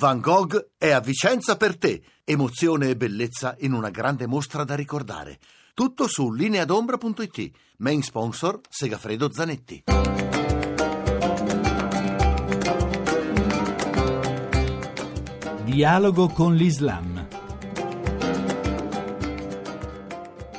Van Gogh è a Vicenza per te. Emozione e bellezza in una grande mostra da ricordare. Tutto su lineadombra.it. Main sponsor Segafredo Zanetti. Dialogo con l'Islam.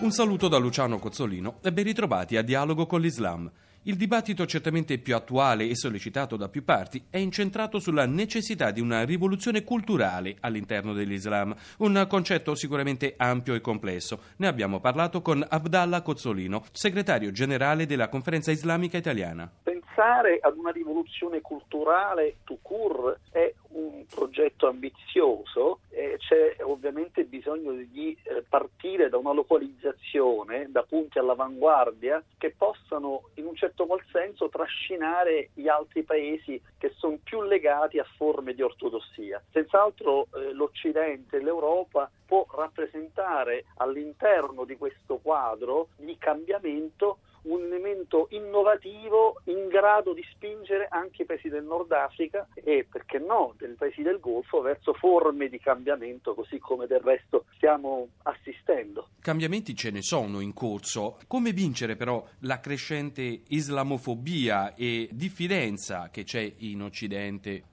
Un saluto da Luciano Cozzolino e ben ritrovati a Dialogo con l'Islam. Il dibattito certamente più attuale e sollecitato da più parti è incentrato sulla necessità di una rivoluzione culturale all'interno dell'Islam, un concetto sicuramente ampio e complesso. Ne abbiamo parlato con Abdallah Cozzolino, segretario generale della Conferenza Islamica Italiana. Pensare ad una rivoluzione culturale to cure è un progetto ambizioso e c'è ovviamente bisogno di eh, partire da una localizzazione, da punti all'avanguardia che possano certo qual senso trascinare gli altri paesi che sono più legati a forme di ortodossia. Senz'altro eh, l'Occidente e l'Europa può rappresentare all'interno di questo quadro di cambiamento un elemento innovativo in grado di spingere anche i paesi del Nord Africa e, perché no, dei paesi del Golfo verso forme di cambiamento, così come del resto stiamo assistendo. Cambiamenti ce ne sono in corso. Come vincere però la crescente islamofobia e diffidenza che c'è in Occidente?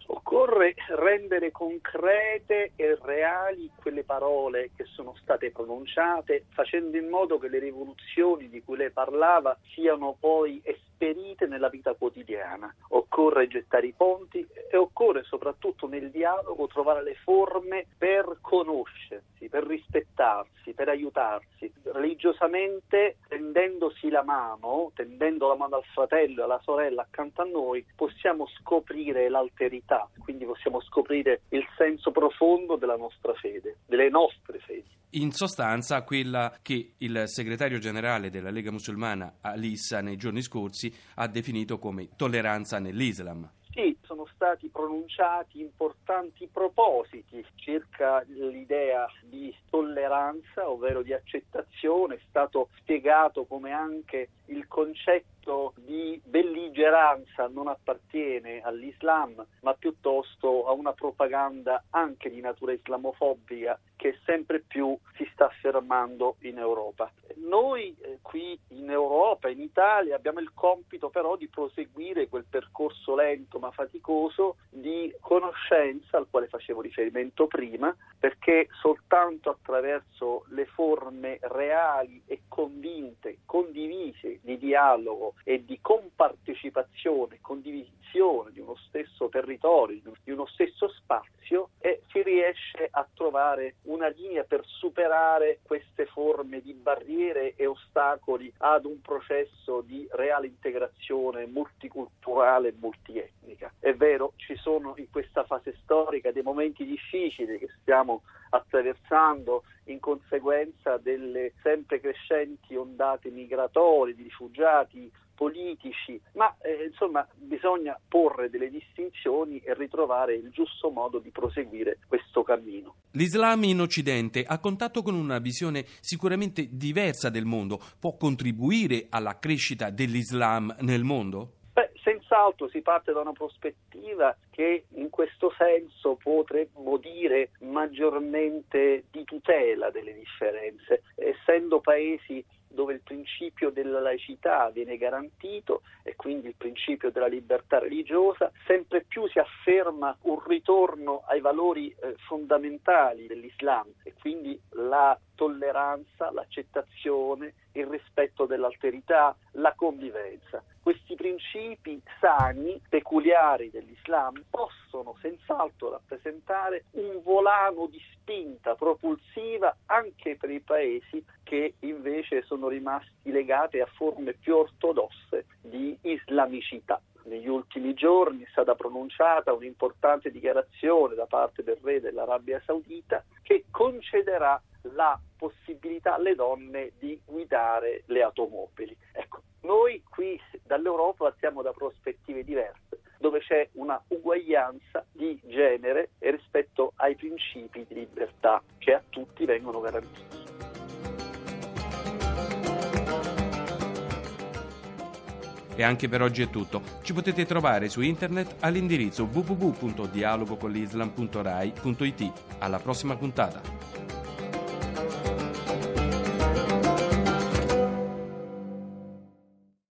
Occorre rendere concrete e reali quelle parole che sono state pronunciate, facendo in modo che le rivoluzioni di cui lei parlava siano poi esperite nella vita quotidiana. Occorre gettare i ponti e occorre soprattutto nel dialogo trovare le forme per per rispettarsi, per aiutarsi. Religiosamente, tendendosi la mano, tendendo la mano al fratello e alla sorella accanto a noi, possiamo scoprire l'alterità, quindi possiamo scoprire il senso profondo della nostra fede, delle nostre fedi. In sostanza, quella che il segretario generale della Lega Musulmana, Alissa, nei giorni scorsi ha definito come tolleranza nell'Islam. Stati pronunciati importanti propositi circa l'idea di tolleranza, ovvero di accettazione, è stato spiegato come anche il concetto di belligeranza non appartiene all'Islam, ma piuttosto a una propaganda anche di natura islamofobica che sempre più si sta affermando in Europa. Noi eh, qui in Europa, in Italia, abbiamo il compito però di proseguire quel percorso lento ma faticoso di conoscenza al quale facevo riferimento prima, perché soltanto attraverso le forme reali e convinte, condivise di dialogo e di compartecipazione, condivisione di uno stesso territorio, di uno stesso spazio, eh, si riesce a trovare una linea per superare queste forme di barriere e ostacoli ad un processo di reale integrazione multiculturale e multietnica. È vero, ci sono in questa fase storica dei momenti difficili che stiamo attraversando in conseguenza delle sempre crescenti ondate migratorie di rifugiati politici, ma eh, insomma bisogna porre delle distinzioni e ritrovare il giusto modo di proseguire questo cammino. L'Islam in Occidente, a contatto con una visione sicuramente diversa del mondo, può contribuire alla crescita dell'Islam nel mondo? Senz'altro si parte da una prospettiva che in questo senso potremmo dire maggiormente di tutela delle differenze, essendo paesi dove il principio della laicità viene garantito e quindi il principio della libertà religiosa, sempre più si afferma un ritorno ai valori eh, fondamentali dell'Islam e quindi la tolleranza, l'accettazione, il rispetto dell'alterità, la convivenza. Questi principi sani, peculiari dell'Islam, possono senz'altro rappresentare un volano di spinta propulsiva anche per i paesi che invece sono rimasti legati a forme più ortodosse di islamicità. Negli ultimi giorni è stata pronunciata un'importante dichiarazione da parte del re dell'Arabia Saudita che concederà la possibilità alle donne di guidare le automobili. Ecco, noi qui dall'Europa partiamo da prospettive diverse, c'è una uguaglianza di genere e rispetto ai principi di libertà che a tutti vengono garantiti. E anche per oggi è tutto. Ci potete trovare su internet all'indirizzo www.dialogocolislam.rai.it. Alla prossima puntata.